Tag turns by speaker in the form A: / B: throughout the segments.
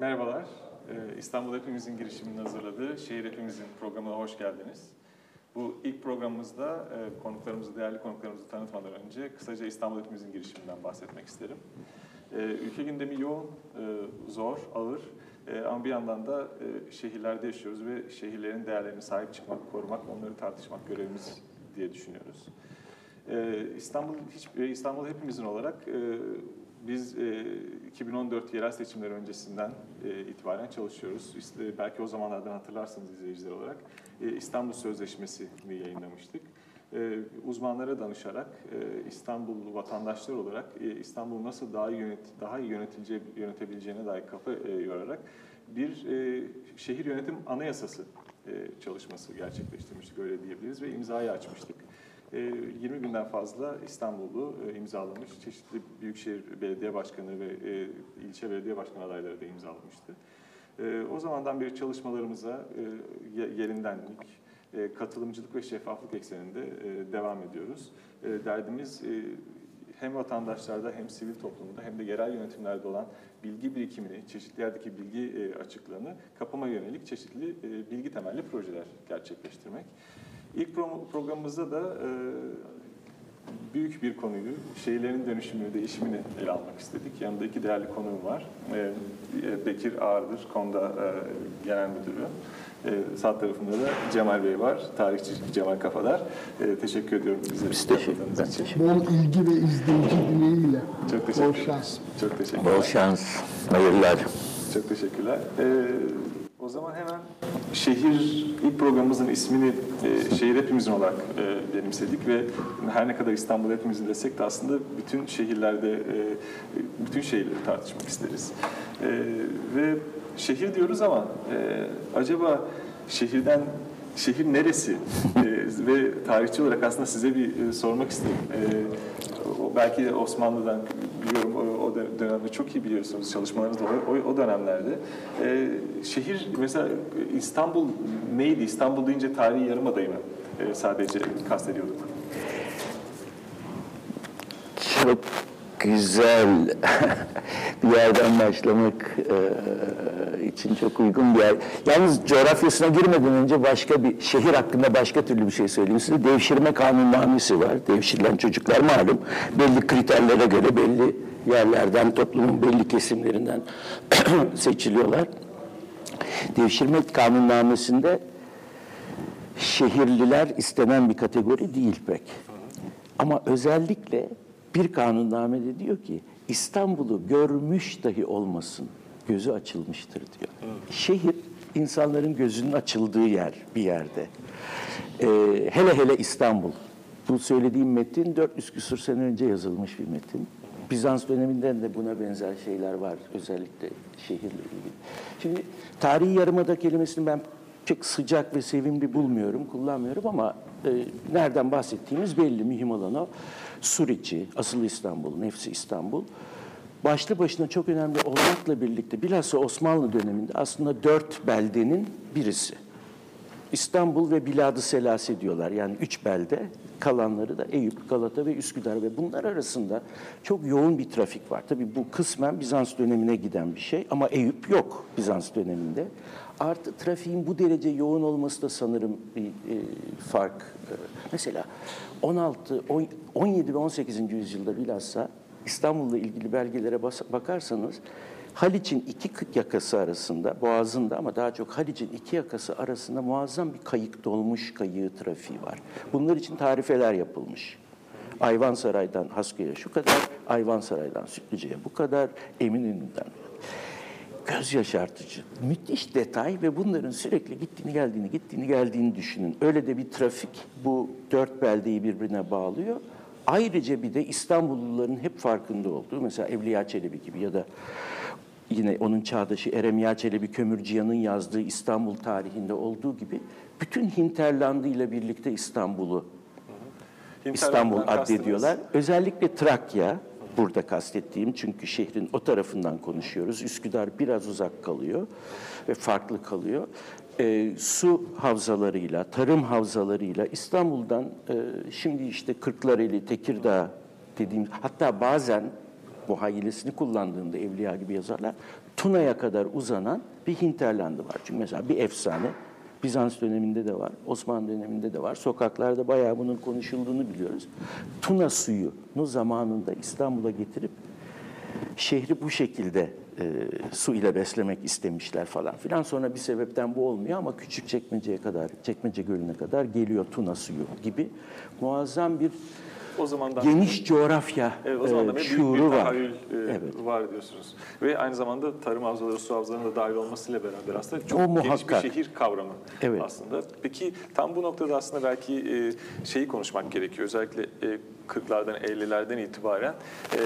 A: Merhabalar. Ee, İstanbul Hepimizin girişiminin hazırladığı Şehir Hepimizin programına hoş geldiniz. Bu ilk programımızda e, konuklarımızı, değerli konuklarımızı tanıtmadan önce kısaca İstanbul Hepimizin girişiminden bahsetmek isterim. Ee, ülke gündemi yoğun, e, zor, ağır e, ama bir yandan da şehirlerde yaşıyoruz ve şehirlerin değerlerine sahip çıkmak, korumak, onları tartışmak görevimiz diye düşünüyoruz. İstanbul hiç İstanbul hepimizin olarak biz e, 2014 yerel seçimleri öncesinden e, itibaren çalışıyoruz. İşte, belki o zamanlardan hatırlarsınız izleyiciler olarak e, İstanbul Sözleşmesi'ni yayınlamıştık. E, uzmanlara danışarak e, İstanbul vatandaşları olarak e, İstanbul'u nasıl daha iyi yönet daha iyi yönetilece, yönetebileceğine dair kafa e, yorarak bir e, şehir yönetim anayasası e, çalışması gerçekleştirmiştik öyle diyebiliriz ve imzayı açmıştık. 20 e, günden fazla İstanbul'u e, imzalamış. Çeşitli büyükşehir belediye başkanı ve e, ilçe belediye başkanı adayları da imzalamıştı. O zamandan beri çalışmalarımıza yerindenlik, katılımcılık ve şeffaflık ekseninde devam ediyoruz. Derdimiz hem vatandaşlarda hem sivil toplumda hem de yerel yönetimlerde olan bilgi birikimini, çeşitli yerdeki bilgi açıklığını kapama yönelik çeşitli bilgi temelli projeler gerçekleştirmek. İlk programımızda da e, büyük bir konuyu, şehirlerin dönüşümü, değişimini ele almak istedik. Yanında iki değerli konuğum var. E, Bekir Ağırdır, Konda e, Genel Müdürü. E, sağ tarafında da Cemal Bey var, tarihçi Cemal Kafadar. E, teşekkür ediyorum bize
B: Biz teşekkür
A: için.
C: Bol ilgi ve izleyici dileğiyle.
A: Çok teşekkür
C: Bol şans.
A: Çok teşekkürler.
B: Bol şans, hayırlar.
A: Çok teşekkürler. Ee, o zaman hemen şehir, ilk programımızın ismini e, şehir hepimizin olarak e, benimsedik ve her ne kadar İstanbul hepimizin desek de aslında bütün şehirlerde, e, bütün şehirleri tartışmak isteriz. E, ve şehir diyoruz ama e, acaba şehirden şehir neresi? e, ve tarihçi olarak aslında size bir e, sormak istedim. E, belki Osmanlı'dan biliyorum o, dönemde çok iyi biliyorsunuz çalışmalarınızda o, o dönemlerde. E, şehir mesela İstanbul neydi? İstanbul deyince tarihi yarımadayı mı e, sadece kastediyorduk?
B: Çok güzel bir yerden başlamak e, için çok uygun bir yer. Yalnız coğrafyasına girmeden önce başka bir şehir hakkında başka türlü bir şey söyleyeyim size. Devşirme kanunnamesi var. Devşirilen çocuklar malum belli kriterlere göre belli yerlerden, toplumun belli kesimlerinden seçiliyorlar. Devşirme kanunnamesinde şehirliler istenen bir kategori değil pek. Ama özellikle bir kanunnamede diyor ki İstanbul'u görmüş dahi olmasın gözü açılmıştır diyor. Evet. Şehir insanların gözünün açıldığı yer bir yerde. Ee, hele hele İstanbul. Bu söylediğim metin 400 küsur sene önce yazılmış bir metin. Bizans döneminden de buna benzer şeyler var özellikle şehirle ilgili. Şimdi tarihi yarımada kelimesini ben çok sıcak ve sevimli bulmuyorum, kullanmıyorum ama e, nereden bahsettiğimiz belli, mühim olan o. Suriçi, asıl İstanbul, nefsi İstanbul. Başlı başına çok önemli olmakla birlikte bilhassa Osmanlı döneminde aslında dört beldenin birisi. İstanbul ve Biladı Selase diyorlar. Yani üç belde, kalanları da Eyüp, Galata ve Üsküdar ve bunlar arasında çok yoğun bir trafik var. Tabii bu kısmen Bizans dönemine giden bir şey ama Eyüp yok Bizans döneminde. Artı trafiğin bu derece yoğun olması da sanırım bir e, fark. E, mesela 16, 17 ve 18. yüzyılda bilhassa İstanbul'la ilgili belgelere bakarsanız Haliç'in iki yakası arasında, Boğaz'ın da ama daha çok Haliç'in iki yakası arasında muazzam bir kayık dolmuş kayığı trafiği var. Bunlar için tarifeler yapılmış. Ayvansaray'dan Hasköy'e şu kadar, Ayvansaray'dan Sütlüce'ye bu kadar, Eminönü'nden göz yaşartıcı. Müthiş detay ve bunların sürekli gittiğini geldiğini, gittiğini geldiğini düşünün. Öyle de bir trafik bu dört beldeyi birbirine bağlıyor. Ayrıca bir de İstanbulluların hep farkında olduğu, mesela Evliya Çelebi gibi ya da yine onun çağdaşı Eremiya Çelebi Kömürcüyan'ın yazdığı İstanbul tarihinde olduğu gibi bütün Hinterlandı ile birlikte İstanbul'u İstanbul addediyorlar. Özellikle Trakya, burada kastettiğim çünkü şehrin o tarafından konuşuyoruz. Üsküdar biraz uzak kalıyor ve farklı kalıyor. E, su havzalarıyla, tarım havzalarıyla İstanbul'dan e, şimdi işte Kırklareli, Tekirdağ dediğim hatta bazen muhayyilesini kullandığında Evliya gibi yazarlar Tuna'ya kadar uzanan bir hinterlandı var. Çünkü mesela bir efsane Bizans döneminde de var, Osmanlı döneminde de var. Sokaklarda bayağı bunun konuşulduğunu biliyoruz. Tuna suyunu zamanında İstanbul'a getirip şehri bu şekilde e, su ile beslemek istemişler falan filan. Sonra bir sebepten bu olmuyor ama küçük çekmeceye kadar, çekmece gölüne kadar geliyor Tuna suyu gibi muazzam bir
A: O zamandan
B: geniş coğrafya
A: Evet, o zaman da
B: e, şuuru
A: bir
B: var.
A: tahayyül e,
B: Evet.
A: var diyorsunuz. Ve aynı zamanda tarım havzaları, su havzalarının da dahil olmasıyla beraber aslında çok
B: O
A: geniş bir
B: muhakkak.
A: şehir kavramı
B: Evet.
A: aslında. Peki tam bu noktada aslında belki e, şeyi konuşmak gerekiyor. Özellikle e, 40'lardan 50'lerden itibaren e,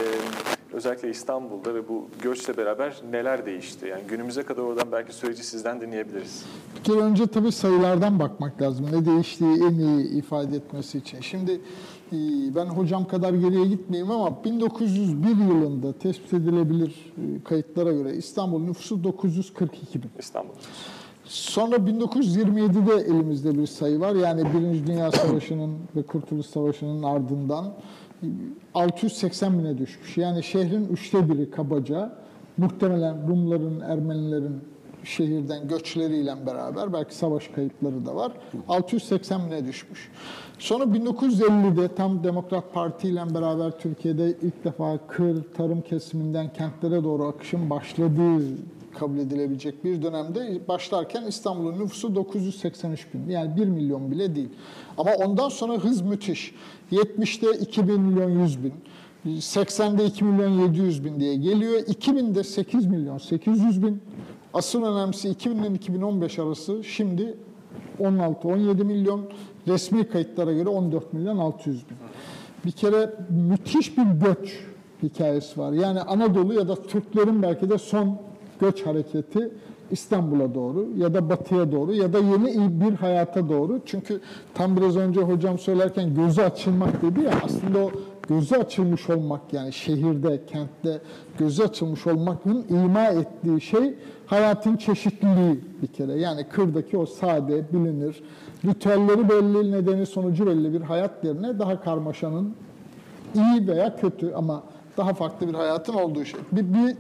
A: özellikle İstanbul'da ve bu göçle beraber neler değişti? Yani günümüze kadar oradan belki süreci sizden dinleyebiliriz.
C: Bir kere önce tabii sayılardan bakmak lazım. Ne değiştiği en iyi ifade etmesi için. Şimdi ben hocam kadar geriye gitmeyeyim ama 1901 yılında tespit edilebilir e, kayıtlara göre İstanbul nüfusu 942 bin.
A: İstanbul.
C: Sonra 1927'de elimizde bir sayı var. Yani Birinci Dünya Savaşı'nın ve Kurtuluş Savaşı'nın ardından e, 680 bine düşmüş. Yani şehrin üçte biri kabaca muhtemelen Rumların, Ermenilerin şehirden göçleriyle beraber belki savaş kayıpları da var. 680 bine düşmüş. Sonra 1950'de tam Demokrat Parti ile beraber Türkiye'de ilk defa kır, tarım kesiminden kentlere doğru akışın başladığı kabul edilebilecek bir dönemde başlarken İstanbul'un nüfusu 983 bin. Yani 1 milyon bile değil. Ama ondan sonra hız müthiş. 70'te 2 bin milyon 100 bin. 80'de 2 milyon 700 bin diye geliyor. 2000'de 8 milyon 800 bin. Asıl önemlisi 2000 ile 2015 arası şimdi 16-17 milyon. Resmi kayıtlara göre 14 milyon 600 bin. Bir kere müthiş bir göç hikayesi var. Yani Anadolu ya da Türklerin belki de son göç hareketi İstanbul'a doğru ya da batıya doğru ya da yeni bir hayata doğru. Çünkü tam biraz önce hocam söylerken gözü açılmak dedi ya aslında o gözü açılmış olmak yani şehirde, kentte gözü açılmış olmanın ima ettiği şey hayatın çeşitliliği bir kere. Yani kırdaki o sade, bilinir, ritüelleri belli, nedeni sonucu belli bir hayat yerine daha karmaşanın iyi veya kötü ama daha farklı bir hayatın olduğu şey. Bir, bir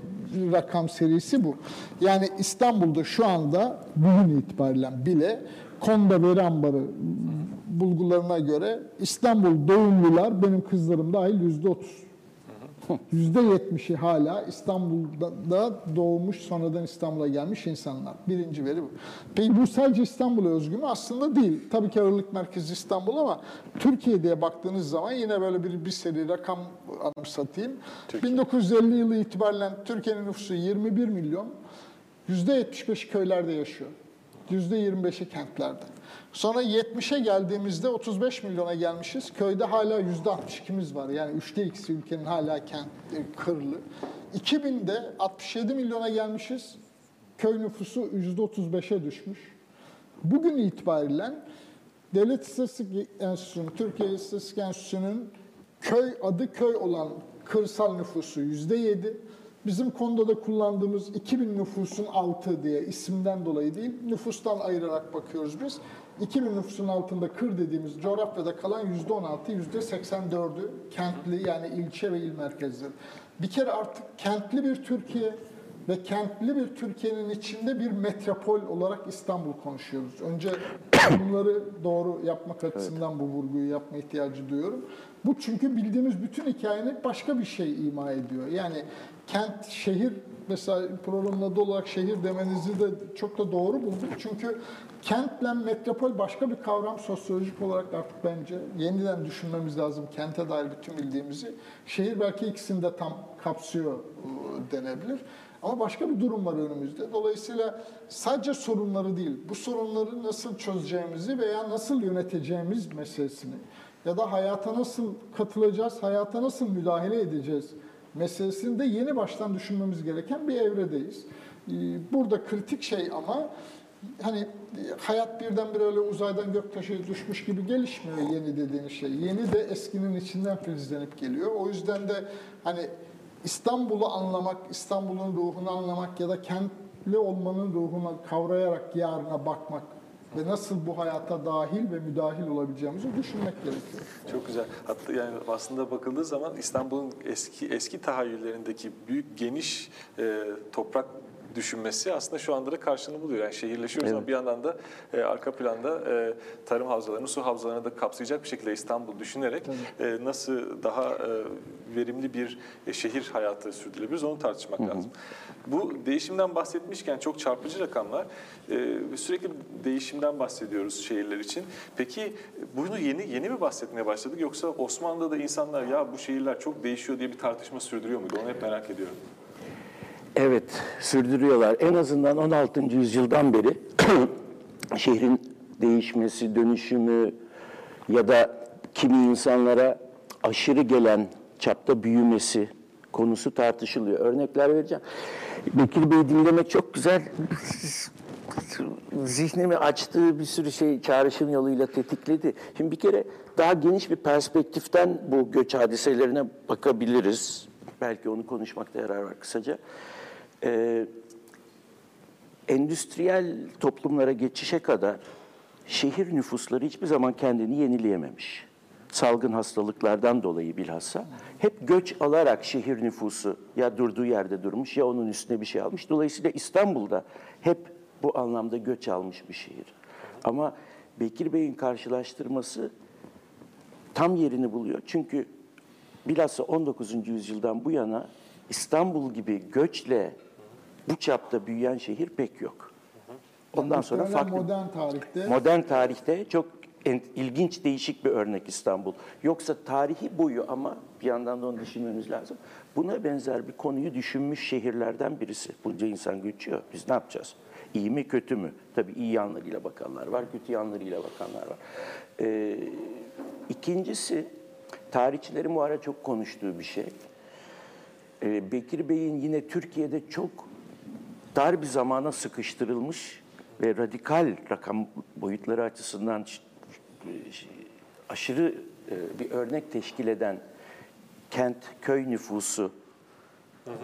C: rakam serisi bu. Yani İstanbul'da şu anda bugün itibariyle bile Konda Veri Ambarı bulgularına göre İstanbul doğumlular benim kızlarım dahil yüzde otuz. Yüzde yetmişi hala İstanbul'da doğmuş, sonradan İstanbul'a gelmiş insanlar. Birinci veri bu. Peki bu sadece İstanbul'a özgü mü? Aslında değil. Tabii ki ağırlık merkezi İstanbul ama Türkiye'ye baktığınız zaman yine böyle bir, bir seri rakam anımsatayım. 1950 yılı itibariyle Türkiye'nin nüfusu 21 milyon. Yüzde 75'i köylerde yaşıyor. Yüzde 25'i kentlerde. Sonra 70'e geldiğimizde 35 milyona gelmişiz. Köyde hala yüzde 62'miz var. Yani üçte ikisi ülkenin hala kent, kırlı. 2000'de 67 milyona gelmişiz. Köy nüfusu yüzde 35'e düşmüş. Bugün itibariyle Devlet İstatistik Enstitüsü'nün, Türkiye İstatistik Enstitüsü'nün köy adı köy olan kırsal nüfusu yüzde 7. Bizim konuda da kullandığımız 2000 nüfusun altı diye isimden dolayı değil, nüfustan ayırarak bakıyoruz biz. 2000 nüfusun altında kır dediğimiz coğrafyada kalan yüzde 16, yüzde 84'ü kentli yani ilçe ve il merkezleri. Bir kere artık kentli bir Türkiye ve kentli bir Türkiye'nin içinde bir metropol olarak İstanbul konuşuyoruz. Önce bunları doğru yapmak açısından bu vurguyu yapma ihtiyacı duyuyorum. Bu çünkü bildiğimiz bütün hikayenin başka bir şey ima ediyor. Yani kent, şehir mesela programın adı olarak şehir demenizi de çok da doğru buldum. Çünkü kentle metropol başka bir kavram sosyolojik olarak artık bence yeniden düşünmemiz lazım kente dair bütün bildiğimizi. Şehir belki ikisini de tam kapsıyor e, denebilir. Ama başka bir durum var önümüzde. Dolayısıyla sadece sorunları değil, bu sorunları nasıl çözeceğimizi veya nasıl yöneteceğimiz meselesini ya da hayata nasıl katılacağız, hayata nasıl müdahale edeceğiz meselesini de yeni baştan düşünmemiz gereken bir evredeyiz. Ee, Burada kritik şey ama hani hayat birdenbire öyle uzaydan göktaşı düşmüş gibi gelişmiyor yeni dediğin şey. Yeni de eskinin içinden filizlenip geliyor. O yüzden de hani İstanbul'u anlamak, İstanbul'un ruhunu anlamak ya da kentli olmanın ruhunu kavrayarak yarına bakmak ve nasıl bu hayata dahil ve müdahil olabileceğimizi düşünmek gerekiyor.
A: Çok güzel. Hatta yani aslında bakıldığı zaman İstanbul'un eski eski tahayyüllerindeki büyük geniş e, toprak düşünmesi aslında şu anda da karşılığını buluyor. Yani şehirleşiyoruz ama bir yandan da e, arka planda e, tarım havzalarını, su havzalarını da kapsayacak bir şekilde İstanbul düşünerek e, nasıl daha e, verimli bir e, şehir hayatı sürdürülebiliriz onu tartışmak lazım. Bu değişimden bahsetmişken çok çarpıcı rakamlar. E, sürekli değişimden bahsediyoruz şehirler için. Peki bunu yeni yeni mi bahsetmeye başladık yoksa Osmanlı'da da insanlar ya bu şehirler çok değişiyor diye bir tartışma sürdürüyor muydu? Onu hep merak ediyorum.
B: Evet, sürdürüyorlar. En azından 16. yüzyıldan beri şehrin değişmesi, dönüşümü ya da kimi insanlara aşırı gelen çapta büyümesi konusu tartışılıyor. Örnekler vereceğim. Bekir Bey dinlemek çok güzel. Zihnimi açtığı bir sürü şey çağrışım yoluyla tetikledi. Şimdi bir kere daha geniş bir perspektiften bu göç hadiselerine bakabiliriz. Belki onu konuşmakta yarar var kısaca. Ee, endüstriyel toplumlara geçişe kadar şehir nüfusları hiçbir zaman kendini yenileyememiş. Salgın hastalıklardan dolayı bilhassa hep göç alarak şehir nüfusu ya durduğu yerde durmuş ya onun üstüne bir şey almış. Dolayısıyla İstanbul'da hep bu anlamda göç almış bir şehir. Ama Bekir Bey'in karşılaştırması tam yerini buluyor. Çünkü bilhassa 19. yüzyıldan bu yana İstanbul gibi göçle bu çapta büyüyen şehir pek yok. Ondan sonra farklı
C: modern tarihte
B: modern tarihte çok en- ilginç değişik bir örnek İstanbul. Yoksa tarihi boyu ama bir yandan da onu düşünmemiz lazım. Buna benzer bir konuyu düşünmüş şehirlerden birisi. Bunca insan göçüyor. Biz ne yapacağız? İyi mi kötü mü? Tabii iyi yanlarıyla bakanlar var, kötü yanlarıyla bakanlar var. Ee, ikincisi tarihçilerin bu ara çok konuştuğu bir şey. Ee, Bekir Bey'in yine Türkiye'de çok dar bir zamana sıkıştırılmış ve radikal rakam boyutları açısından aşırı e, bir örnek teşkil eden kent köy nüfusu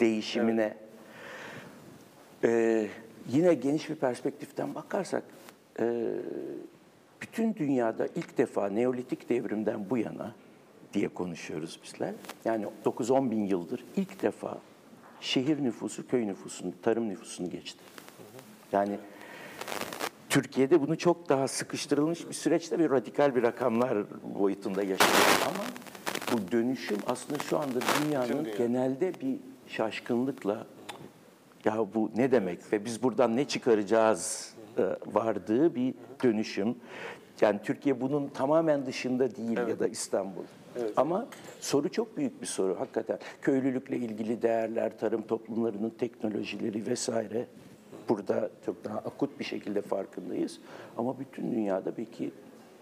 B: değişimine e, yine geniş bir perspektiften bakarsak e, bütün dünyada ilk defa Neolitik devrimden bu yana diye konuşuyoruz bizler. Yani 9-10 bin yıldır ilk defa şehir nüfusu köy nüfusunu, tarım nüfusunu geçti. Yani Türkiye'de bunu çok daha sıkıştırılmış bir süreçte bir radikal bir rakamlar boyutunda yaşıyoruz ama bu dönüşüm aslında şu anda dünyanın
A: dünya.
B: genelde bir şaşkınlıkla ya bu ne demek ve biz buradan ne çıkaracağız e, vardığı bir dönüşüm. Yani Türkiye bunun tamamen dışında değil ya da İstanbul. Ama soru çok büyük bir soru hakikaten. Köylülükle ilgili değerler, tarım toplumlarının teknolojileri vesaire burada çok daha akut bir şekilde farkındayız. Ama bütün dünyada peki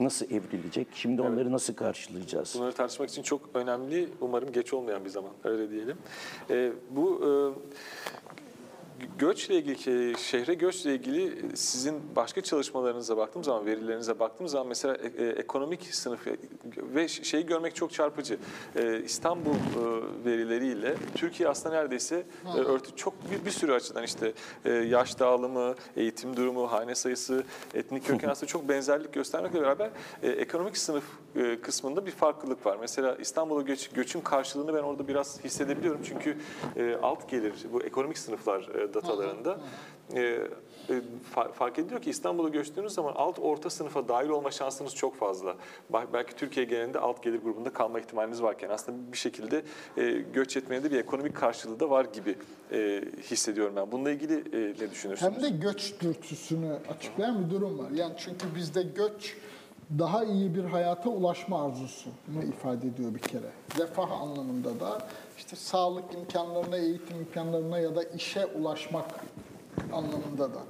B: nasıl evrilecek? Şimdi onları nasıl karşılayacağız?
A: Bunları tartışmak için çok önemli, umarım geç olmayan bir zaman, öyle diyelim. Ee, bu e, göçle ilgili, e, şehre göçle ilgili sizin başka çalışmalarınıza baktığım zaman, verilerinize baktığım zaman mesela e, e, ekonomik sınıf ve şeyi görmek çok çarpıcı. E, İstanbul e, verileriyle Türkiye aslında neredeyse e, örtü çok bir, bir sürü açıdan işte e, yaş dağılımı, eğitim durumu, hane sayısı, etnik köken aslında çok benzerlik göstermekle beraber e, ekonomik sınıf e, kısmında bir farklılık var. Mesela İstanbul'a göç, göçün karşılığını ben orada biraz hissedebiliyorum. Çünkü e, alt gelir, bu ekonomik sınıflar e, datalarında e, fa- fark ediliyor ki İstanbul'a göçtüğünüz zaman alt orta sınıfa dahil olma şansınız çok fazla. Belki Türkiye genelinde alt gelir grubunda kalma ihtimaliniz varken aslında bir şekilde e, göç etmenin de bir ekonomik karşılığı da var gibi e, hissediyorum ben. Bununla ilgili e, ne düşünürsünüz?
C: Hem de göç dürtüsünü açıklayan bir durum var. Yani çünkü bizde göç daha iyi bir hayata ulaşma arzusunu ifade ediyor bir kere. Refah anlamında da işte sağlık imkanlarına, eğitim imkanlarına ya da işe ulaşmak anlamında da.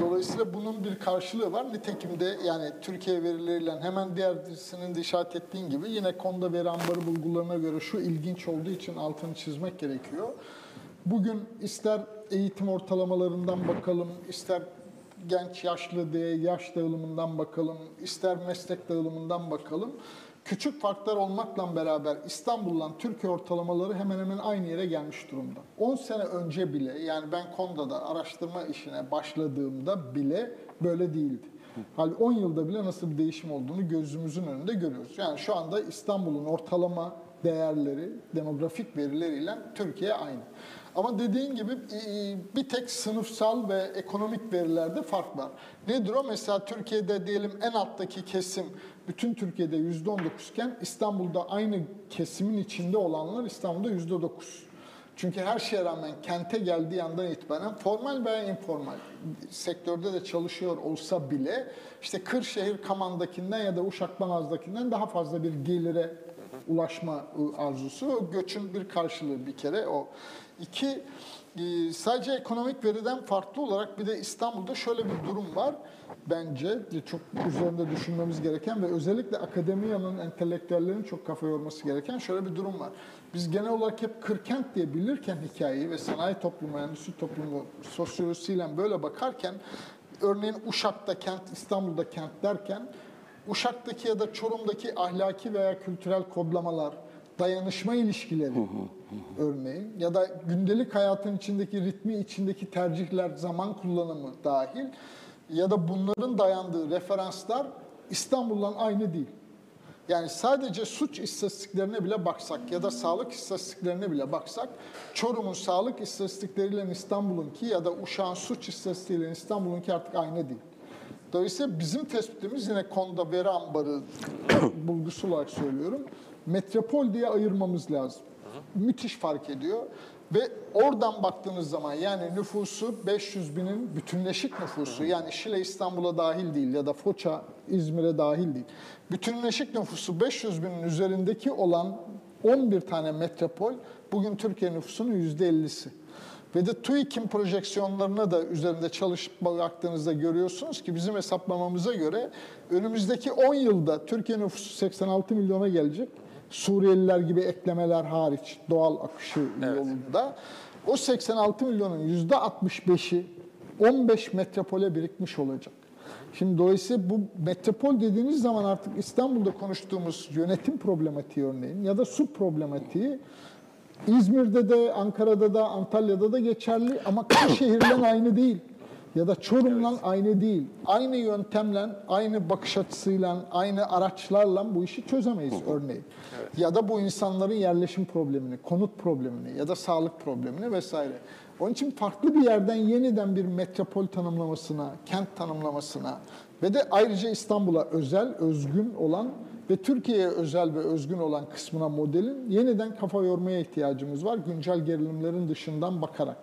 C: Dolayısıyla bunun bir karşılığı var. Nitekim de yani Türkiye verileriyle hemen diğer dizisinin de işaret ettiğin gibi yine konuda veri ambarı bulgularına göre şu ilginç olduğu için altını çizmek gerekiyor. Bugün ister eğitim ortalamalarından bakalım, ister genç yaşlı diye yaş dağılımından bakalım, ister meslek dağılımından bakalım. Küçük farklar olmakla beraber İstanbul'la Türkiye ortalamaları hemen hemen aynı yere gelmiş durumda. 10 sene önce bile yani ben Konda'da araştırma işine başladığımda bile böyle değildi. Halbuki 10 yılda bile nasıl bir değişim olduğunu gözümüzün önünde görüyoruz. Yani şu anda İstanbul'un ortalama değerleri, demografik verileriyle Türkiye aynı. Ama dediğin gibi e, bir tek sınıfsal ve ekonomik verilerde fark var. Nedir o? Mesela Türkiye'de diyelim en alttaki kesim bütün Türkiye'de %19 iken İstanbul'da aynı kesimin içinde olanlar İstanbul'da %9. Çünkü her şeye rağmen kente geldiği andan itibaren formal veya informal sektörde de çalışıyor olsa bile işte Kırşehir Kaman'dakinden ya da Uşak Banaz'dakinden daha fazla bir gelire ulaşma arzusu. O göçün bir karşılığı bir kere o. İki, e, sadece ekonomik veriden farklı olarak bir de İstanbul'da şöyle bir durum var. Bence çok üzerinde düşünmemiz gereken ve özellikle akademiyanın, entelektüellerin çok kafa yorması gereken şöyle bir durum var. Biz genel olarak hep kırkent diye bilirken hikayeyi ve sanayi toplumu, endüstri toplumu sosyolojisiyle böyle bakarken örneğin Uşak'ta kent, İstanbul'da kent derken Uşak'taki ya da Çorum'daki ahlaki veya kültürel kodlamalar, dayanışma ilişkileri örneğin ya da gündelik hayatın içindeki ritmi içindeki tercihler, zaman kullanımı dahil ya da bunların dayandığı referanslar İstanbul'dan aynı değil. Yani sadece suç istatistiklerine bile baksak ya da sağlık istatistiklerine bile baksak Çorum'un sağlık istatistikleriyle İstanbul'unki ya da Uşak'ın suç istatistikleriyle İstanbul'unki artık aynı değil. Dolayısıyla bizim tespitimiz yine konuda veri ambarı bulgusu olarak söylüyorum. Metropol diye ayırmamız lazım. Müthiş fark ediyor. Ve oradan baktığınız zaman yani nüfusu 500 binin bütünleşik nüfusu yani Şile İstanbul'a dahil değil ya da Foça İzmir'e dahil değil. Bütünleşik nüfusu 500 binin üzerindeki olan 11 tane metropol bugün Türkiye nüfusunun %50'si. Ve de TÜİK'in projeksiyonlarına da üzerinde çalışıp baktığınızda görüyorsunuz ki bizim hesaplamamıza göre önümüzdeki 10 yılda Türkiye nüfusu 86 milyona gelecek. Suriyeliler gibi eklemeler hariç doğal akışı yolunda. O 86 milyonun %65'i 15 metropole birikmiş olacak. Şimdi dolayısıyla bu metropol dediğiniz zaman artık İstanbul'da konuştuğumuz yönetim problematiği örneğin ya da su problematiği İzmir'de de, Ankara'da da, Antalya'da da geçerli ama Kırşehir'den aynı değil. Ya da Çorum'la aynı değil. Aynı yöntemle, aynı bakış açısıyla, aynı araçlarla bu işi çözemeyiz örneğin. Ya da bu insanların yerleşim problemini, konut problemini ya da sağlık problemini vesaire. Onun için farklı bir yerden yeniden bir metropol tanımlamasına, kent tanımlamasına ve de ayrıca İstanbul'a özel, özgün olan ve Türkiye'ye özel ve özgün olan kısmına modelin yeniden kafa yormaya ihtiyacımız var. Güncel gerilimlerin dışından bakarak.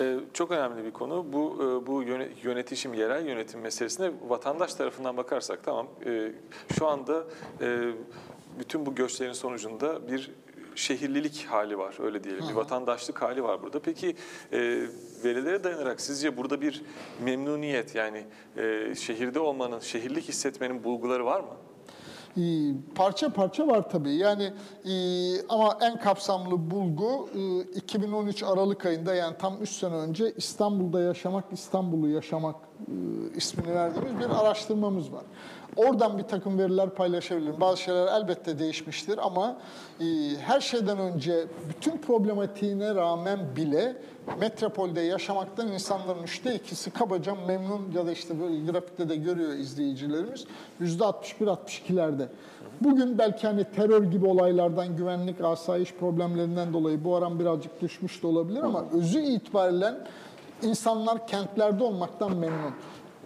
A: Ee, çok önemli bir konu. Bu e, bu yöne- yönetişim, yerel yönetim meselesine vatandaş tarafından bakarsak tamam e, şu anda e, bütün bu göçlerin sonucunda bir şehirlilik hali var öyle diyelim. Bir vatandaşlık hali var burada. Peki e, verilere dayanarak sizce burada bir memnuniyet yani e, şehirde olmanın, şehirlik hissetmenin bulguları var mı?
C: Parça parça var tabii. Yani e, ama en kapsamlı bulgu e, 2013 Aralık ayında yani tam 3 sene önce İstanbul'da yaşamak, İstanbul'u yaşamak ismini verdiğimiz bir araştırmamız var. Oradan bir takım veriler paylaşabilirim. Bazı şeyler elbette değişmiştir ama e, her şeyden önce bütün problematiğine rağmen bile metropolde yaşamaktan insanların üçte ikisi kabaca memnun ya da işte böyle grafikte de görüyor izleyicilerimiz. Yüzde 61-62'lerde. Bugün belki hani terör gibi olaylardan, güvenlik, asayiş problemlerinden dolayı bu oran birazcık düşmüş de olabilir ama özü itibariyle insanlar kentlerde olmaktan memnun.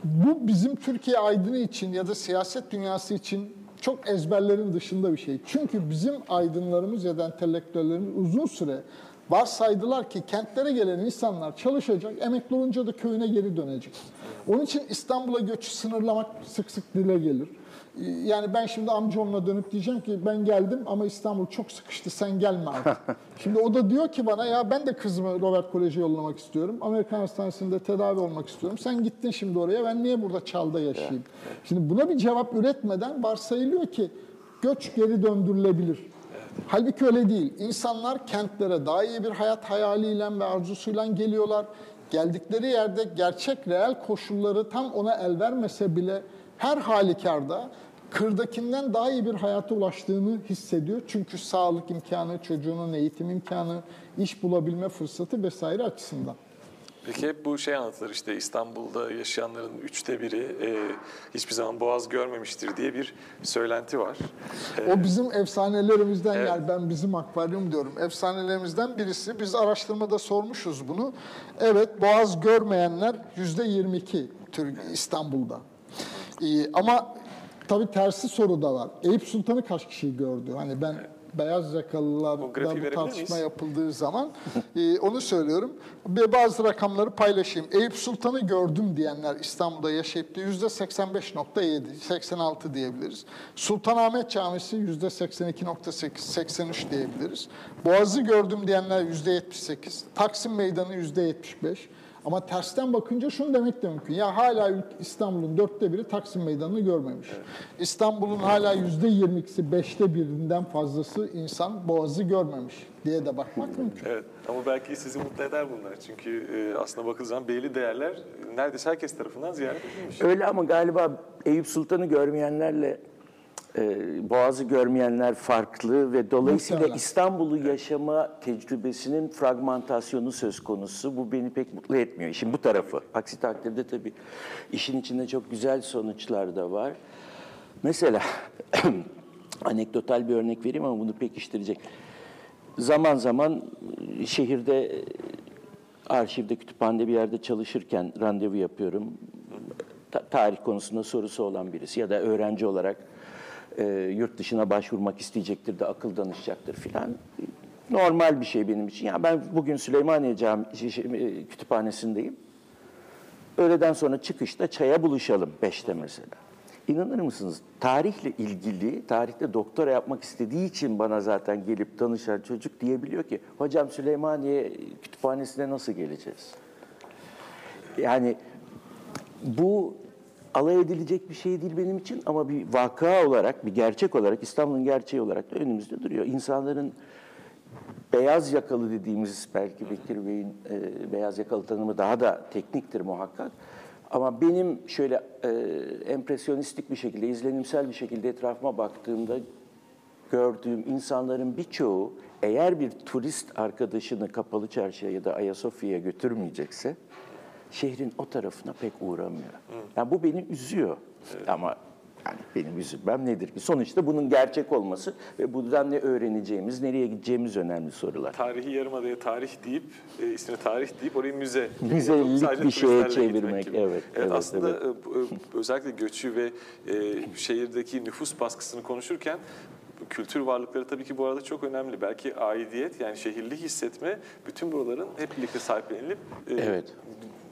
C: Bu bizim Türkiye aydını için ya da siyaset dünyası için çok ezberlerin dışında bir şey. Çünkü bizim aydınlarımız ya da entelektüellerimiz uzun süre varsaydılar ki kentlere gelen insanlar çalışacak, emekli olunca da köyüne geri dönecek. Onun için İstanbul'a göçü sınırlamak sık sık dile gelir. Yani ben şimdi amcaoğluna dönüp diyeceğim ki ben geldim ama İstanbul çok sıkıştı sen gelme artık. şimdi o da diyor ki bana ya ben de kızımı Robert Kolej'e yollamak istiyorum. Amerikan Hastanesi'nde tedavi olmak istiyorum. Sen gittin şimdi oraya ben niye burada çalda yaşayayım? Şimdi buna bir cevap üretmeden varsayılıyor ki göç geri döndürülebilir. Halbuki öyle değil. İnsanlar kentlere daha iyi bir hayat hayaliyle ve arzusuyla geliyorlar. Geldikleri yerde gerçek reel koşulları tam ona el vermese bile her halükarda kırdakinden daha iyi bir hayata ulaştığını hissediyor. Çünkü sağlık imkanı, çocuğunun eğitim imkanı, iş bulabilme fırsatı vesaire açısından.
D: Peki hep bu şey anlatılır işte İstanbul'da yaşayanların üçte biri e, hiçbir zaman boğaz görmemiştir diye bir söylenti var. E,
C: O bizim efsanelerimizden
D: Evet.
C: yani ben bizim akvaryum diyorum. Efsanelerimizden birisi. Biz araştırmada sormuşuz bunu. Evet Boğaz görmeyenler yüzde 22 Türk İstanbul'da. Ee, ama tabii tersi soru da var. Eyüp Sultan'ı kaç kişi gördü? Hani ben beyaz yakalılarda bu tartışma yapıldığı zaman e, onu söylüyorum. Ve bazı rakamları paylaşayım. Eyüp Sultan'ı gördüm diyenler İstanbul'da yaşayıp da yüzde 85.7, 86 diyebiliriz. Sultanahmet Camisi yüzde 82.8, 83 diyebiliriz. Boğaz'ı gördüm diyenler yüzde 78, Taksim Meydanı yüzde 75. Ama tersten bakınca şunu demek de mümkün. Ya hala İstanbul'un dörtte biri Taksim Meydanı'nı görmemiş. İstanbul'un hala yüzde 22'si, beşte birinden fazlası insan Boğaz'ı görmemiş diye de bakmak mümkün.
D: Evet ama belki sizi mutlu eder bunlar. Çünkü e, aslında bakıldığı zaman belli değerler neredeyse herkes tarafından ziyaret edilmiş.
B: Öyle ama galiba Eyüp Sultan'ı görmeyenlerle e, Boğaz'ı görmeyenler farklı ve dolayısıyla. İstanbul'u yaşama tecrübesinin fragmentasyonu söz konusu. Bu beni pek mutlu etmiyor. İşin bu tarafı. Aksi takdirde tabii işin içinde çok güzel sonuçlar da var. Mesela anekdotal bir örnek vereyim ama bunu pekiştirecek. Zaman zaman e, şehirde e, arşivde, kütüphanede bir yerde çalışırken randevu yapıyorum. Ta- tarih konusunda sorusu olan birisi ya da öğrenci olarak e, yurt dışına başvurmak isteyecektir de akıl danışacaktır filan. Normal bir şey benim için. Ya ben bugün Süleymaniye Cami şey- şey, e, kütüphanesindeyim. Öğleden sonra çıkışta çaya buluşalım beşte mesela. İnanır mısınız? Tarihle ilgili, tarihte doktora yapmak istediği için bana zaten gelip danışan çocuk diyebiliyor ki, hocam Süleymaniye kütüphanesine nasıl geleceğiz? Yani bu alay edilecek bir şey değil benim için ama bir vaka olarak, bir gerçek olarak, İstanbul'un gerçeği olarak da önümüzde duruyor. İnsanların beyaz yakalı dediğimiz belki Bekir Bey'in e, beyaz yakalı tanımı daha da tekniktir muhakkak. Ama benim şöyle e, empresyonistik bir şekilde, izlenimsel bir şekilde etrafıma baktığımda gördüğüm insanların birçoğu eğer bir turist arkadaşını Kapalı Çarşı'ya ya da Ayasofya'ya götürmeyecekse şehrin o tarafına pek uğramıyor. Yani bu beni üzüyor. Ama yani benim üzülmem nedir ki? Sonuçta bunun gerçek olması ve buradan ne öğreneceğimiz, nereye gideceğimiz önemli sorular.
D: Tarihi Yarımada'ya tarih deyip, e, ismine tarih deyip orayı müze.
B: Müzelik bir şeye çevirmek,
D: gibi.
B: evet, evet,
D: aslında
B: evet.
D: e, e, özellikle göçü ve e, şehirdeki nüfus baskısını konuşurken kültür varlıkları tabii ki bu arada çok önemli. Belki aidiyet yani şehirli hissetme bütün buraların hep birlikte sahiplenilip e,
B: Evet.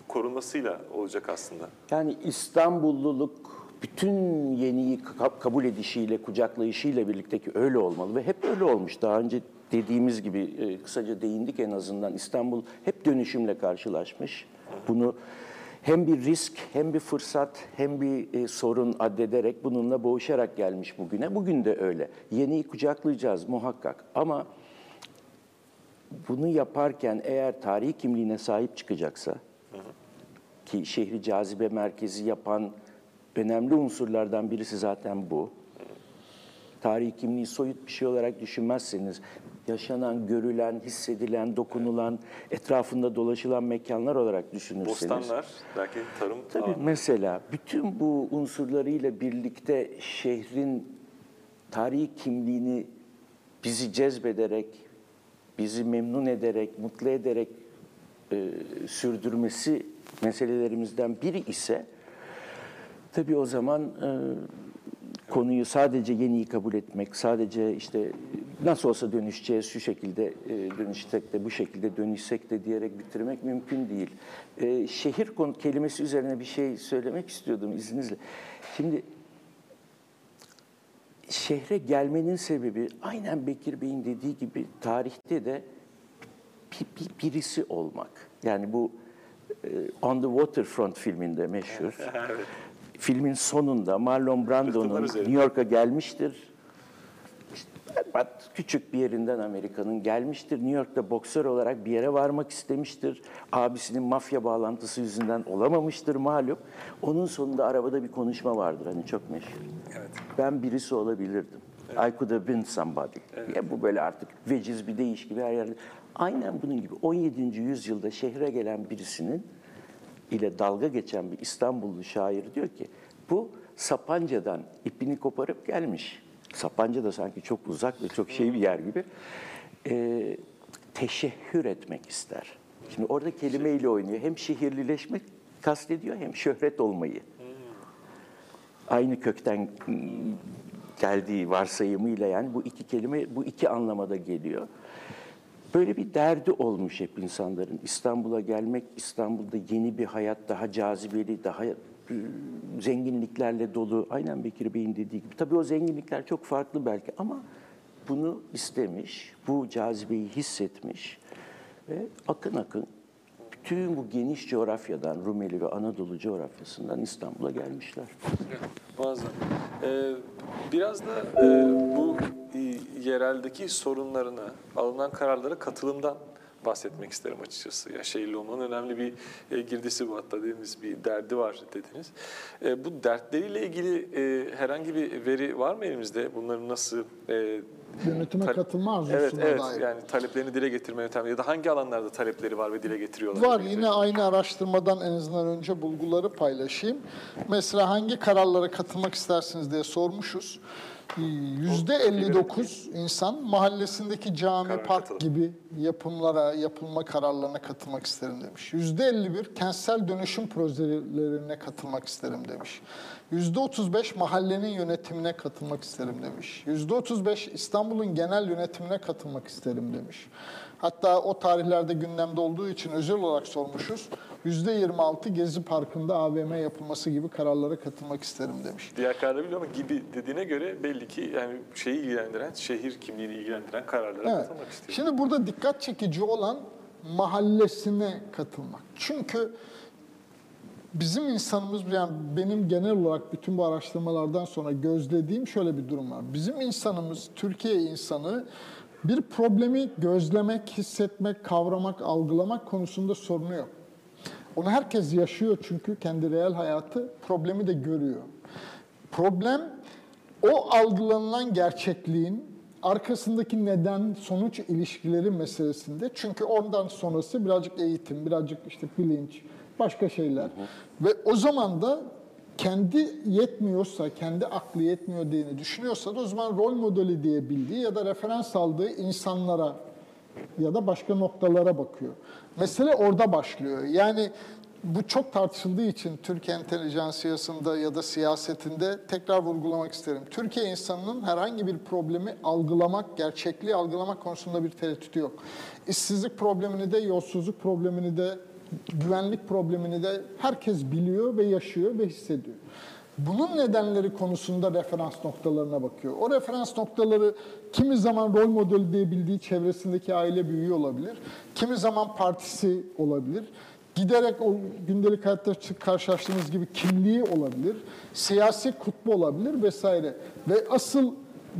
D: Korunmasıyla olacak aslında.
B: Yani İstanbulluluk bütün yeniyi ka- kabul edişiyle, kucaklayışıyla birlikteki öyle olmalı ve hep öyle olmuş. Daha önce dediğimiz gibi e, kısaca değindik en azından İstanbul hep dönüşümle karşılaşmış. Bunu hem bir risk, hem bir fırsat, hem bir e, sorun addederek bununla boğuşarak gelmiş bugüne. Bugün de öyle. Yeniyi kucaklayacağız muhakkak ama bunu yaparken eğer tarihi kimliğine sahip çıkacaksa ki şehri cazibe merkezi yapan önemli unsurlardan birisi zaten bu. Tarihi kimliği soyut bir şey olarak düşünmezseniz yaşanan, görülen, hissedilen, dokunulan, etrafında dolaşılan mekanlar olarak düşünürseniz.
D: Bostanlar, belki tarım
B: Tabii
D: alanı.
B: mesela bütün bu unsurlarıyla birlikte şehrin tarihi kimliğini bizi cezbederek, bizi memnun ederek, mutlu ederek e, sürdürmesi meselelerimizden biri ise tabii o zaman e, konuyu sadece yeniyi kabul etmek, sadece işte nasıl olsa dönüşeceğiz şu şekilde e, dönüşsek de bu şekilde dönüşsek de diyerek bitirmek mümkün değil. E, şehir konu kelimesi üzerine bir şey söylemek istiyordum izninizle. Şimdi şehre gelmenin sebebi aynen Bekir Bey'in dediği gibi tarihte de bir, bir- birisi olmak. Yani bu On the Waterfront filminde meşhur. Filmin sonunda Marlon Brando'nun. New York'a gelmiştir. İşte berbat, küçük bir yerinden Amerika'nın gelmiştir. New York'ta boksör olarak bir yere varmak istemiştir. Abisinin mafya bağlantısı yüzünden olamamıştır malum. Onun sonunda arabada bir konuşma vardır hani çok meşhur.
D: Evet.
B: Ben birisi olabilirdim. I could have been somebody. Ya bu böyle artık veciz bir deyiş gibi her yerde. Aynen bunun gibi 17. yüzyılda şehre gelen birisinin ile dalga geçen bir İstanbullu şair diyor ki bu Sapanca'dan ipini koparıp gelmiş. Sapanca da sanki çok uzak ve çok şey bir yer gibi. Ee, teşehhür etmek ister. Şimdi orada kelimeyle oynuyor. Hem şehirlileşmek kastediyor hem şöhret olmayı. Aynı kökten geldiği varsayımıyla yani bu iki kelime bu iki anlamada geliyor. Böyle bir derdi olmuş hep insanların. İstanbul'a gelmek, İstanbul'da yeni bir hayat, daha cazibeli, daha e, zenginliklerle dolu. Aynen Bekir Bey'in dediği gibi. Tabii o zenginlikler çok farklı belki ama bunu istemiş, bu cazibeyi hissetmiş ve akın akın bütün bu geniş coğrafyadan, Rumeli ve Anadolu coğrafyasından İstanbul'a gelmişler.
A: Muazzam. Ee, biraz da e, bu e, yereldeki sorunlarına, alınan kararlara katılımdan bahsetmek isterim açıkçası. Ya şehirli olmanın önemli bir e, girdisi bu hatta dediğiniz bir derdi var dediniz. E, bu dertleriyle ilgili e, herhangi bir veri var mı elimizde? Bunların nasıl e,
C: Yönetime katılma arzusuna
A: Evet, evet.
C: dair.
A: Yani taleplerini dile getirme yöntemi ya da hangi alanlarda talepleri var ve dile getiriyorlar?
C: Var yine aynı araştırmadan en azından önce bulguları paylaşayım. Mesela hangi kararlara katılmak istersiniz diye sormuşuz. Yüzde 59 insan mahallesindeki cami,
A: Karar
C: park
A: katılım.
C: gibi yapımlara, yapılma kararlarına katılmak isterim demiş. Yüzde 51 kentsel dönüşüm projelerine katılmak isterim demiş. Yüzde 35 mahallenin yönetimine katılmak isterim demiş. Yüzde 35 İstanbul'un genel yönetimine katılmak isterim demiş. Hatta o tarihlerde gündemde olduğu için özel olarak sormuşuz. Yüzde 26 Gezi Parkı'nda AVM yapılması gibi kararlara katılmak isterim demiş.
A: Diğer kararları biliyorum ama gibi dediğine göre belli ki yani şeyi ilgilendiren, şehir kimliğini ilgilendiren kararlara
C: Evet.
A: katılmak istiyor.
C: Şimdi burada dikkat çekici olan mahallesine katılmak. Çünkü bizim insanımız yani benim genel olarak bütün bu araştırmalardan sonra gözlediğim şöyle bir durum var. Bizim insanımız, Türkiye insanı bir problemi gözlemek, hissetmek, kavramak, algılamak konusunda sorunu yok. Onu herkes yaşıyor çünkü kendi reel hayatı problemi de görüyor. Problem o algılanılan gerçekliğin arkasındaki neden sonuç ilişkileri meselesinde. Çünkü ondan sonrası birazcık eğitim, birazcık işte bilinç, başka şeyler. Ve o zaman da kendi yetmiyorsa, kendi aklı yetmiyor diye düşünüyorsa da o zaman rol modeli diye bildiği ya da referans aldığı insanlara ya da başka noktalara bakıyor. Mesele orada başlıyor. Yani bu çok tartışıldığı için Türkiye entelijansiyasında ya da siyasetinde tekrar vurgulamak isterim. Türkiye insanının herhangi bir problemi algılamak, gerçekliği algılamak konusunda bir tereddütü yok. İşsizlik problemini de, yolsuzluk problemini de, güvenlik problemini de herkes biliyor ve yaşıyor ve hissediyor. Bunun nedenleri konusunda referans noktalarına bakıyor. O referans noktaları kimi zaman rol modeli diye çevresindeki aile büyüğü olabilir. Kimi zaman partisi olabilir. Giderek o gündelik hayatta karşılaştığımız gibi kimliği olabilir. Siyasi kutbu olabilir vesaire. Ve asıl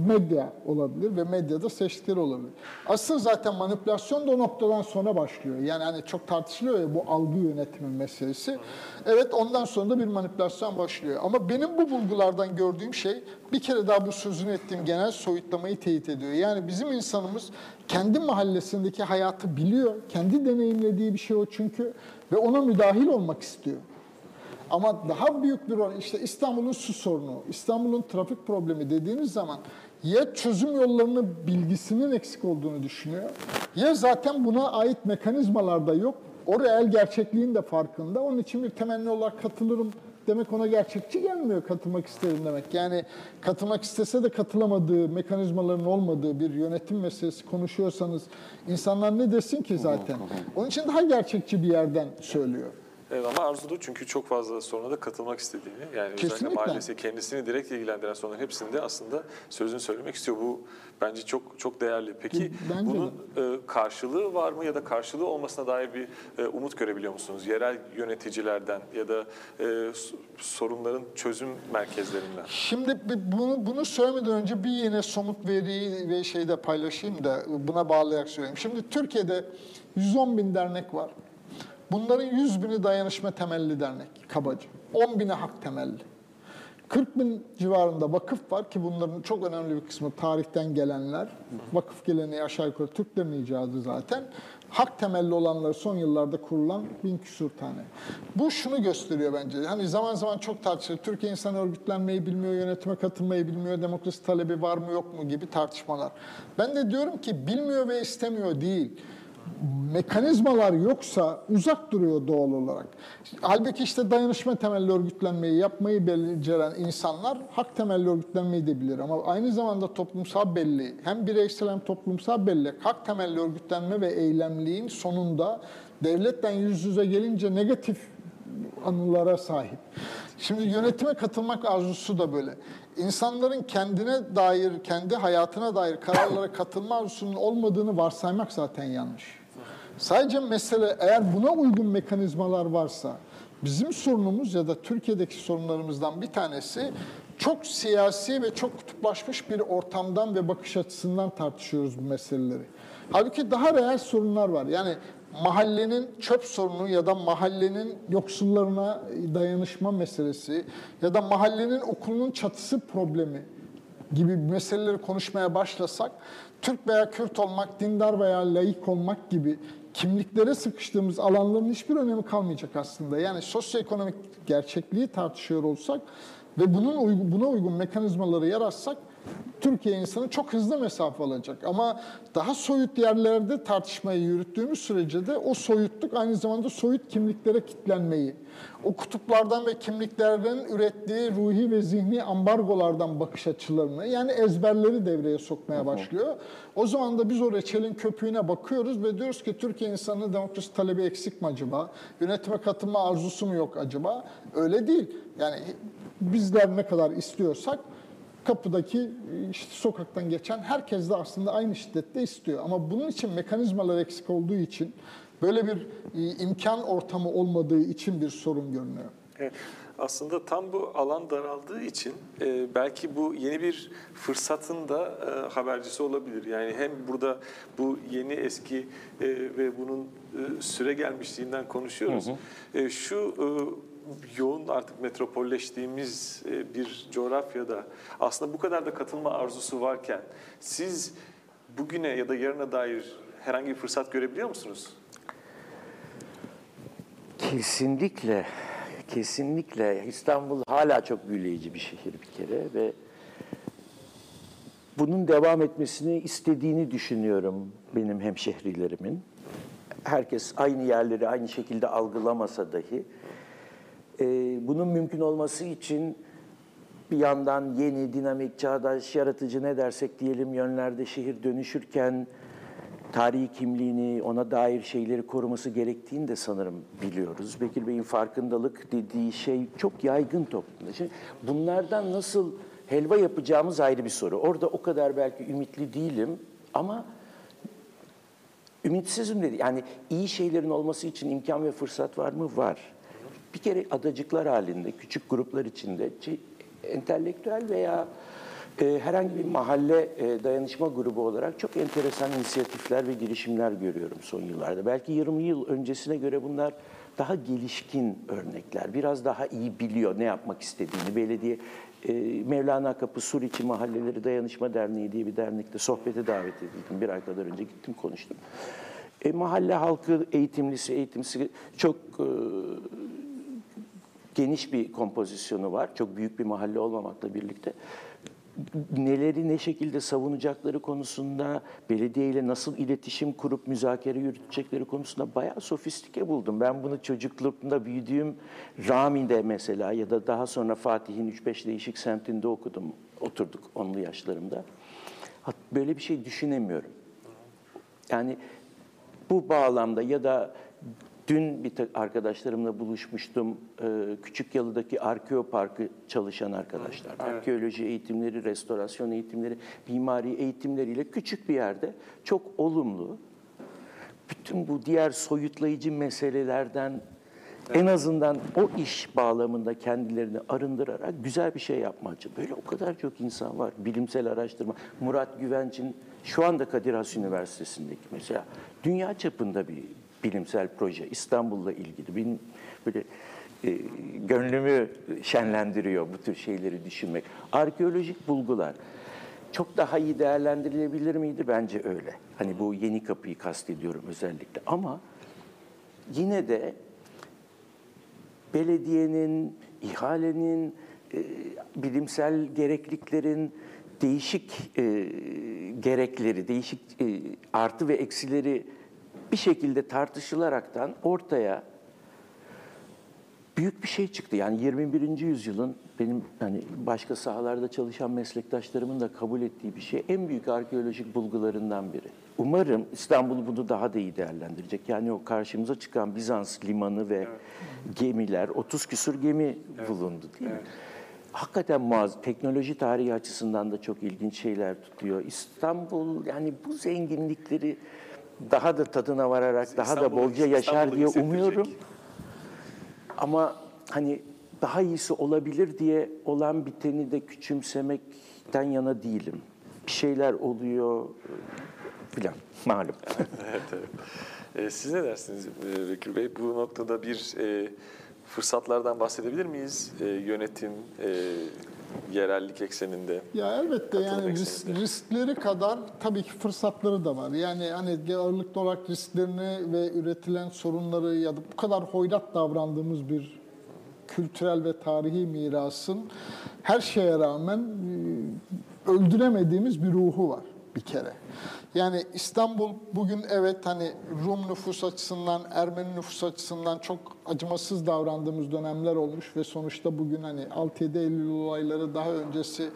C: medya olabilir ve medyada seçtikleri olabilir. Asıl zaten manipülasyon da o noktadan sonra başlıyor. Yani hani çok tartışılıyor ya bu algı yönetimi meselesi. Evet ondan sonra da bir manipülasyon başlıyor. Ama benim bu bulgulardan gördüğüm şey bir kere daha bu sözünü ettiğim genel soyutlamayı teyit ediyor. Yani bizim insanımız kendi mahallesindeki hayatı biliyor. Kendi deneyimlediği bir şey o çünkü ve ona müdahil olmak istiyor. Ama daha büyük bir rol, işte İstanbul'un su sorunu, İstanbul'un trafik problemi dediğiniz zaman ya çözüm yollarını bilgisinin eksik olduğunu düşünüyor, ya zaten buna ait mekanizmalar da yok. O reel gerçekliğin de farkında. Onun için bir temenni olarak katılırım demek ona gerçekçi gelmiyor katılmak isterim demek. Yani katılmak istese de katılamadığı, mekanizmaların olmadığı bir yönetim meselesi konuşuyorsanız insanlar ne desin ki zaten? Onun için daha gerçekçi bir yerden söylüyor.
A: Evet ama arzulu çünkü çok fazla soruna da katılmak istediğini yani özellikle
C: Kesinlikle.
A: mahallesi kendisini direkt ilgilendiren sorunların hepsinde aslında sözünü söylemek istiyor. Bu bence çok çok değerli. Peki
C: Bence
A: bunun e, karşılığı var mı ya da karşılığı olmasına dair bir e, umut görebiliyor musunuz? Yerel yöneticilerden ya da e, sorunların çözüm merkezlerinden.
C: Şimdi bunu bunu söylemeden önce bir yine somut veriyi ve şeyi de paylaşayım da buna bağlayarak söyleyeyim. Şimdi Türkiye'de 110 bin dernek var. Bunların 100 bini dayanışma temelli dernek kabaca. 10 bini hak temelli. 40 bin civarında vakıf var ki bunların çok önemli bir kısmı tarihten gelenler. Vakıf geleneği aşağı yukarı Türklerin icadı zaten. Hak temelli olanları son yıllarda kurulan bin küsur tane. Bu şunu gösteriyor bence. Hani zaman zaman çok tartışılır. Türkiye insan örgütlenmeyi bilmiyor, yönetime katılmayı bilmiyor, demokrasi talebi var mı yok mu gibi tartışmalar. Ben de diyorum ki bilmiyor ve istemiyor değil mekanizmalar yoksa uzak duruyor doğal olarak. Halbuki işte dayanışma temelli örgütlenmeyi yapmayı beceren insanlar hak temelli örgütlenmeyi de bilir. Ama aynı zamanda toplumsal belli, hem bireysel hem toplumsal belli, hak temelli örgütlenme ve eylemliğin sonunda devletten yüz yüze gelince negatif anılara sahip. Şimdi yönetime katılmak arzusu da böyle. İnsanların kendine dair, kendi hayatına dair kararlara katılma arzusunun olmadığını varsaymak zaten yanlış. Sadece mesele eğer buna uygun mekanizmalar varsa, bizim sorunumuz ya da Türkiye'deki sorunlarımızdan bir tanesi çok siyasi ve çok kutuplaşmış bir ortamdan ve bakış açısından tartışıyoruz bu meseleleri. Halbuki daha reel sorunlar var. Yani mahallenin çöp sorunu ya da mahallenin yoksullarına dayanışma meselesi ya da mahallenin okulunun çatısı problemi gibi meseleleri konuşmaya başlasak Türk veya Kürt olmak, dindar veya laik olmak gibi kimliklere sıkıştığımız alanların hiçbir önemi kalmayacak aslında. Yani sosyoekonomik gerçekliği tartışıyor olsak ve bunun buna uygun mekanizmaları yaratsak Türkiye insanı çok hızlı mesafe alacak. Ama daha soyut yerlerde tartışmayı yürüttüğümüz sürece de o soyutluk aynı zamanda soyut kimliklere kitlenmeyi, o kutuplardan ve kimliklerden ürettiği ruhi ve zihni ambargolardan bakış açılarını yani ezberleri devreye sokmaya başlıyor. O zaman da biz o reçelin köpüğüne bakıyoruz ve diyoruz ki Türkiye insanının demokrasi talebi eksik mi acaba? Yönetime katılma arzusu mu yok acaba? Öyle değil. Yani bizler ne kadar istiyorsak kapıdaki işte sokaktan geçen herkes de aslında aynı şiddette istiyor. Ama bunun için mekanizmalar eksik olduğu için böyle bir e, imkan ortamı olmadığı için bir sorun görünüyor.
D: Evet. Aslında tam bu alan daraldığı için e, belki bu yeni bir fırsatın da e, habercisi olabilir. Yani hem burada bu yeni eski e, ve bunun e, süre gelmişliğinden konuşuyoruz. Hı hı. E, şu e, yoğun artık metropolleştiğimiz e, bir coğrafyada aslında bu kadar da katılma arzusu varken siz bugüne ya da yarına dair herhangi bir fırsat görebiliyor musunuz?
B: Kesinlikle, kesinlikle. İstanbul hala çok büyüleyici bir şehir bir kere ve bunun devam etmesini istediğini düşünüyorum benim hemşehrilerimin. Herkes aynı yerleri aynı şekilde algılamasa dahi e, bunun mümkün olması için bir yandan yeni, dinamik, çağdaş, yaratıcı ne dersek diyelim yönlerde şehir dönüşürken tarihi kimliğini, ona dair şeyleri koruması gerektiğini de sanırım biliyoruz. Bekir Bey'in farkındalık dediği şey çok yaygın toplumda. Şimdi bunlardan nasıl helva yapacağımız ayrı bir soru. Orada o kadar belki ümitli değilim ama ümitsizim dedi. Yani iyi şeylerin olması için imkan ve fırsat var mı? Var. Bir kere adacıklar halinde, küçük gruplar içinde entelektüel veya e, herhangi bir mahalle e, dayanışma grubu olarak çok enteresan inisiyatifler ve girişimler görüyorum son yıllarda. Belki 20 yıl öncesine göre bunlar daha gelişkin örnekler. Biraz daha iyi biliyor ne yapmak istediğini. Belediye e, Mevlana Kapı Suriçi Mahalleleri Dayanışma Derneği diye bir dernekte sohbete davet edildim. Bir ay kadar önce gittim konuştum. E, mahalle halkı eğitimlisi, eğitimsi çok e, geniş bir kompozisyonu var. Çok büyük bir mahalle olmamakla birlikte neleri ne şekilde savunacakları konusunda, belediye ile nasıl iletişim kurup müzakere yürütecekleri konusunda bayağı sofistike buldum. Ben bunu çocukluğumda büyüdüğüm Rami'de mesela ya da daha sonra Fatih'in 3-5 değişik semtinde okudum. Oturduk onlu yaşlarımda. Böyle bir şey düşünemiyorum. Yani bu bağlamda ya da Dün bir arkadaşlarımla buluşmuştum. Ee, Küçük Yalı'daki Arkeo Parkı çalışan arkadaşlar. Evet. Arkeoloji eğitimleri, restorasyon eğitimleri, mimari eğitimleriyle küçük bir yerde çok olumlu. Bütün bu diğer soyutlayıcı meselelerden evet. en azından o iş bağlamında kendilerini arındırarak güzel bir şey yapmacı. Böyle o kadar çok insan var. Bilimsel araştırma. Murat Güvenç'in şu anda Kadir Has Üniversitesi'ndeki mesela dünya çapında bir bilimsel proje İstanbul'la ilgili. Benim böyle e, gönlümü şenlendiriyor bu tür şeyleri düşünmek. Arkeolojik bulgular çok daha iyi değerlendirilebilir miydi? Bence öyle. Hani bu yeni kapıyı kastediyorum özellikle. Ama yine de belediyenin, ihalenin, e, bilimsel gerekliliklerin değişik e, gerekleri, değişik e, artı ve eksileri bir şekilde tartışılaraktan ortaya büyük bir şey çıktı. Yani 21. yüzyılın benim hani başka sahalarda çalışan meslektaşlarımın da kabul ettiği bir şey en büyük arkeolojik bulgularından biri. Umarım İstanbul bunu daha da iyi değerlendirecek. Yani o karşımıza çıkan Bizans limanı ve gemiler, 30 küsur gemi bulundu değil mi? Hakikaten muaz teknoloji tarihi açısından da çok ilginç şeyler tutuyor. İstanbul yani bu zenginlikleri daha da tadına vararak daha da bolca yaşar diye umuyorum. Ama hani daha iyisi olabilir diye olan biteni de küçümsemekten yana değilim. Bir şeyler oluyor e, filan malum.
D: evet, evet. Ee, siz ne dersiniz e, Bekir Bey? Bu noktada bir e, fırsatlardan bahsedebilir miyiz? E, yönetim, e, yerellik ekseninde.
C: Ya elbette yani risk-
D: ekseninde.
C: riskleri kadar tabii ki fırsatları da var. Yani hani ağırlıklı olarak risklerini ve üretilen sorunları ya da bu kadar hoyrat davrandığımız bir kültürel ve tarihi mirasın her şeye rağmen e, öldüremediğimiz bir ruhu var bir kere. Yani İstanbul bugün evet hani Rum nüfus açısından, Ermeni nüfus açısından çok acımasız davrandığımız dönemler olmuş ve sonuçta bugün hani 6-7 Eylül olayları daha öncesi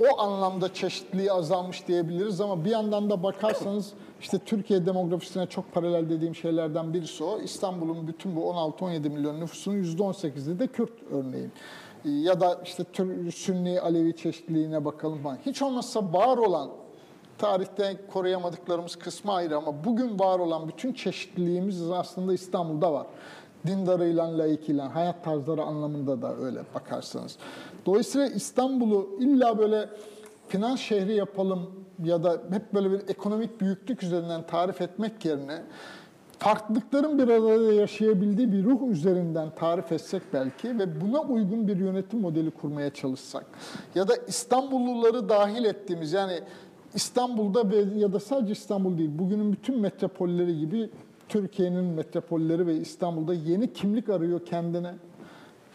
C: o anlamda çeşitliliği azalmış diyebiliriz ama bir yandan da bakarsanız işte Türkiye demografisine çok paralel dediğim şeylerden birisi o. İstanbul'un bütün bu 16-17 milyon nüfusunun %18'i de Kürt örneğin. Ya da işte Sünni Alevi çeşitliliğine bakalım falan. Hiç olmazsa var olan tarihte koruyamadıklarımız kısmı ayrı ama bugün var olan bütün çeşitliliğimiz aslında İstanbul'da var. Dindarıyla, laikiyle, hayat tarzları anlamında da öyle bakarsanız. Dolayısıyla İstanbul'u illa böyle finans şehri yapalım ya da hep böyle bir ekonomik büyüklük üzerinden tarif etmek yerine farklılıkların bir arada yaşayabildiği bir ruh üzerinden tarif etsek belki ve buna uygun bir yönetim modeli kurmaya çalışsak ya da İstanbulluları dahil ettiğimiz yani İstanbul'da ya da sadece İstanbul değil bugünün bütün metropolleri gibi Türkiye'nin metropolleri ve İstanbul'da yeni kimlik arıyor kendine.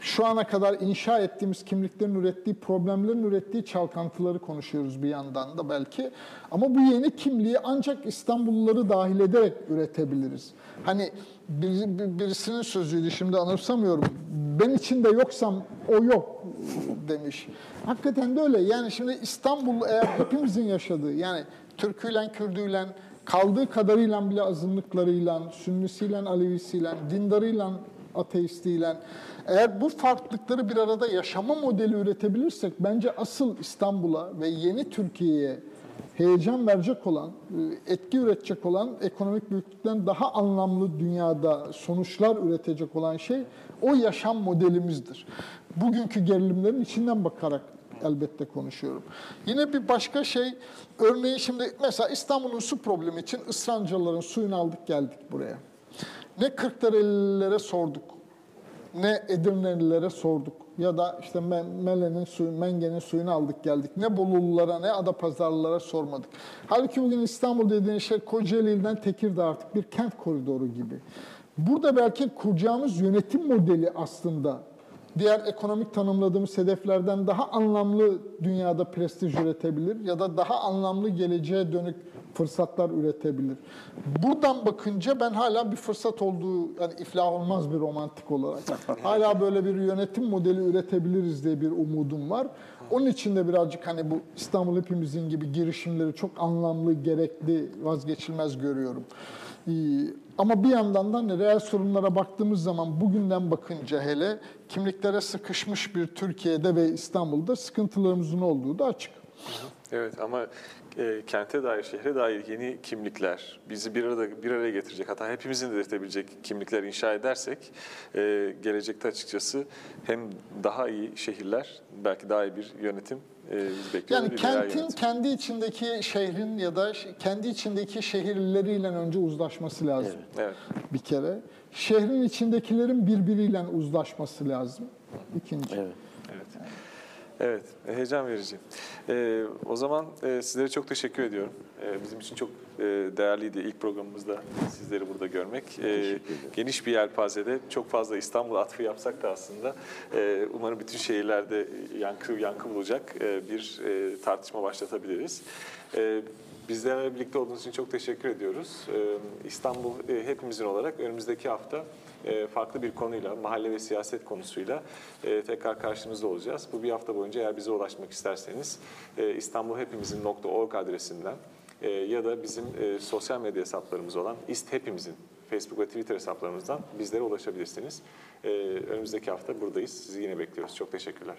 C: Şu ana kadar inşa ettiğimiz kimliklerin ürettiği, problemlerin ürettiği çalkantıları konuşuyoruz bir yandan da belki. Ama bu yeni kimliği ancak İstanbulluları dahil ederek üretebiliriz. Hani bir- bir- birisinin sözüydü şimdi anımsamıyorum. Ben içinde yoksam o yok demiş. Hakikaten de öyle. Yani şimdi İstanbul eğer hepimizin yaşadığı yani Türküyle, Kürdüyle, kaldığı kadarıyla bile azınlıklarıyla, Sünnisiyle, Alevisiyle, dindarıyla, ateistiyle eğer bu farklılıkları bir arada yaşama modeli üretebilirsek bence asıl İstanbul'a ve yeni Türkiye'ye heyecan verecek olan, e, etki üretecek olan, ekonomik büyüklükten daha anlamlı dünyada sonuçlar üretecek olan şey o yaşam modelimizdir. Bugünkü gerilimlerin içinden bakarak elbette konuşuyorum. Yine bir başka şey, örneğin şimdi mesela İstanbul'un su problemi için ısrancaların suyunu aldık geldik buraya. Ne Kırklarelililere sorduk, ne Edirnelilere sorduk ya da işte Me- Mele'nin suyu, Menge'nin suyunu aldık geldik. Ne Bolululara ne Adapazarlılara sormadık. Halbuki bugün İstanbul dediğin şey Kocaeli'den Tekirdağ artık bir kent koridoru gibi. Burada belki kuracağımız yönetim modeli aslında diğer ekonomik tanımladığımız hedeflerden daha anlamlı dünyada prestij üretebilir ya da daha anlamlı geleceğe dönük fırsatlar üretebilir. Buradan bakınca ben hala bir fırsat olduğu, yani iflah olmaz bir romantik olarak. hala böyle bir yönetim modeli üretebiliriz diye bir umudum var. Onun için de birazcık hani bu İstanbul hepimizin gibi girişimleri çok anlamlı, gerekli, vazgeçilmez görüyorum. Ee, Ama bir yandan da hani reel sorunlara baktığımız zaman bugünden bakınca hele kimliklere sıkışmış bir Türkiye'de ve İstanbul'da sıkıntılarımızın olduğu da açık.
A: Evet ama e, kente dair, şehre dair yeni kimlikler bizi bir arada bir araya getirecek, hatta hepimizin de belirtebilecek kimlikler inşa edersek e, gelecekte açıkçası hem daha iyi şehirler, belki daha iyi bir yönetim e, bizi bekliyor.
C: Yani kentin
A: yönetim.
C: kendi içindeki şehrin ya da kendi içindeki şehirleriyle önce uzlaşması lazım
A: Evet.
C: bir kere. Şehrin içindekilerin birbiriyle uzlaşması lazım. İkinci.
B: Evet.
A: Evet. Evet, heyecan verici. Ee, o zaman e, sizlere çok teşekkür ediyorum. Ee, bizim için çok e, değerliydi ilk programımızda sizleri burada görmek. Ee, geniş bir yelpazede çok fazla İstanbul atfı yapsak da aslında e, umarım bütün şehirlerde yankı yankı bulacak e, bir e, tartışma başlatabiliriz. E, Bizlerle birlikte olduğunuz için çok teşekkür ediyoruz. Ee, İstanbul e, hepimizin olarak önümüzdeki hafta e, farklı bir konuyla, mahalle ve siyaset konusuyla e, tekrar karşınızda olacağız. Bu bir hafta boyunca eğer bize ulaşmak isterseniz e, istanbulhepimizin.org adresinden e, ya da bizim e, sosyal medya hesaplarımız olan İst Hepimizin Facebook ve Twitter hesaplarımızdan bizlere ulaşabilirsiniz. E, Önümüzdeki hafta buradayız. Sizi yine bekliyoruz. Çok teşekkürler.